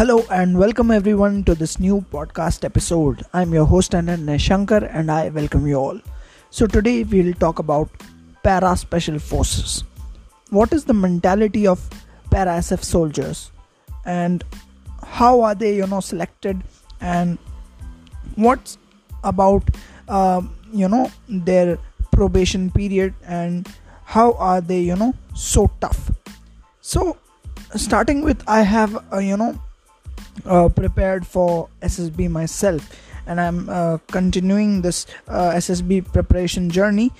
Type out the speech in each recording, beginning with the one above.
Hello and welcome everyone to this new podcast episode. I'm your host Anand Shankar and I welcome you all. So today we'll talk about para special forces. What is the mentality of para SF soldiers and how are they you know selected and what's about uh, you know their probation period and how are they you know so tough so starting with i have uh, you know uh, prepared for ssb myself. And i'm uh, continuing this uh, ssb preparation journey.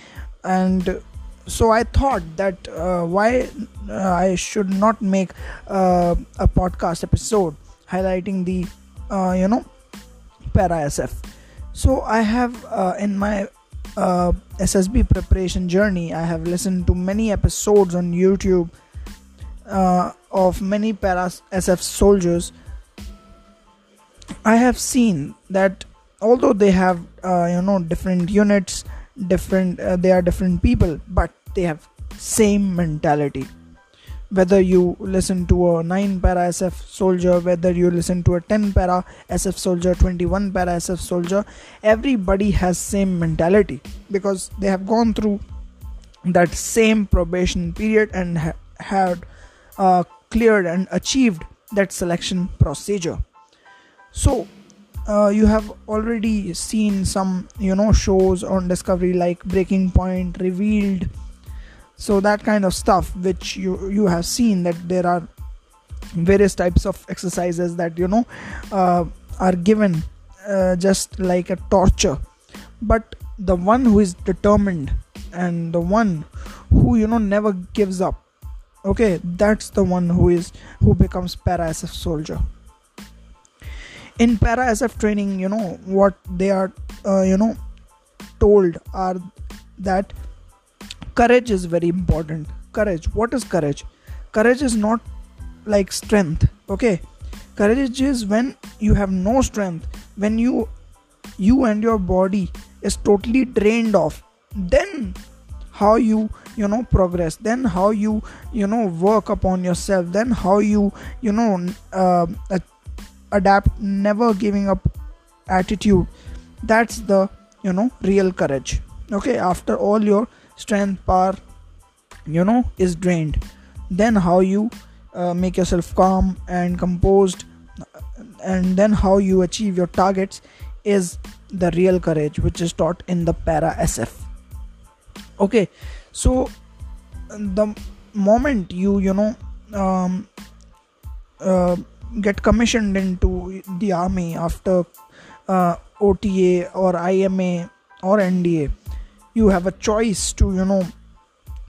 And so i thought that uh, why uh, i should not make a podcast episode highlighting the you know para sf so i have in my uh, SSB preparation journey, I have listened to many episodes on YouTube uh, of many para SF soldiers. I have seen that although they have uh, you know different units, different uh, they are different people, but they have same mentality whether you listen to a 9 para SF soldier, whether you listen to a 10 para SF soldier, 21 para SF soldier, everybody has same mentality because they have gone through that same probation period and ha- had uh, cleared and achieved that selection procedure. So uh, you have already seen some you know shows on Discovery like Breaking Point, Revealed. So that kind of stuff which you you have seen that there are various types of exercises that you know uh, are given uh, just like a torture. But the one who is determined and the one who you know never gives up okay that's the one who is who becomes para soldier in para sf training you know what they are uh, you know told are that courage is very important. Courage. What is courage? Courage is not like strength okay? Courage is when you have no strength when you you and your body is totally drained off. Then how you you know progress. Then how you you know work upon yourself. Then how you you know uh, adapt never giving up attitude. That's the you know real courage. Okay after all your strength power you know is drained then how you uh, make yourself calm and composed and then how you achieve your targets is the real courage which is taught in the para sf okay so the moment you you know um, uh, get commissioned into the army after uh, ota or ima or nda you have a choice to you know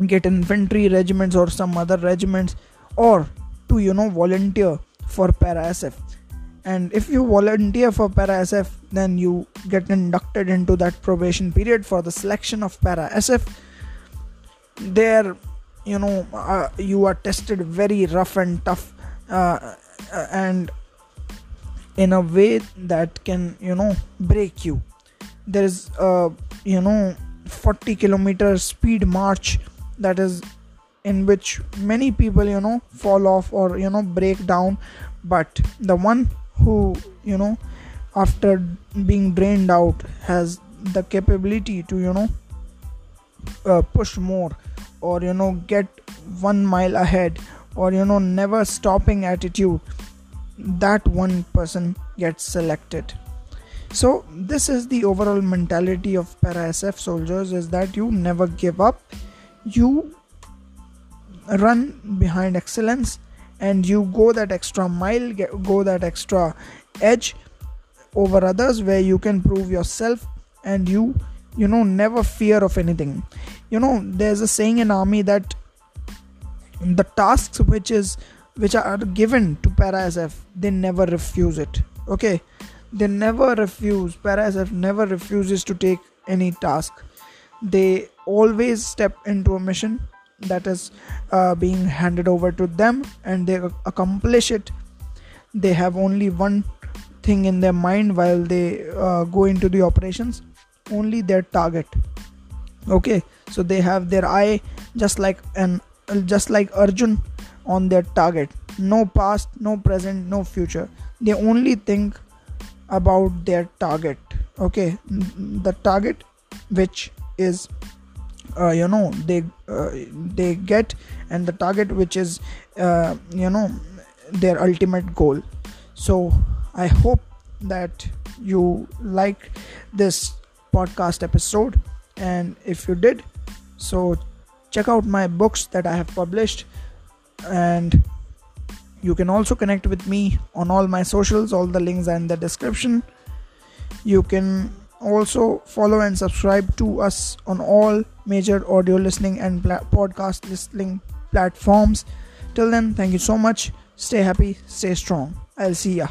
get infantry regiments or some other regiments or to you know volunteer for para sf and if you volunteer for para sf then you get inducted into that probation period for the selection of para sf there you know uh, you are tested very rough and tough uh, and in a way that can you know break you. There is uh, you know 40 kilometer speed march that is in which many people you know fall off or you know break down. But the one who you know after being drained out has the capability to you know uh, push more or you know get one mile ahead or you know never stopping attitude that one person gets selected. So this is the overall mentality of para sf soldiers is that you never give up. You run behind excellence and you go that extra mile go that extra edge over others where you can prove yourself and you you know never fear of anything. You know there's a saying in army that the tasks which is which are given to para sf they never refuse it. Okay? They never refuse parasf never refuses to take any task. They always step into a mission that is uh, being handed over to them and they accomplish it. They have only one thing in their mind while they uh, go into the operations only their target. Okay? So they have their eye just like an just like arjun on their target. No past no present no future. They only think about their target. Okay? The target which is uh, you know they uh, they get and the target which is uh, you know their ultimate goal. So i hope that you like this podcast episode. And if you did so check out my books that i have published and you can also connect with me on all my socials all the links are in the description. You can also follow and subscribe to us on all major audio listening and pla- podcast listening platforms. Till then thank you so much. Stay happy stay strong. I'll see ya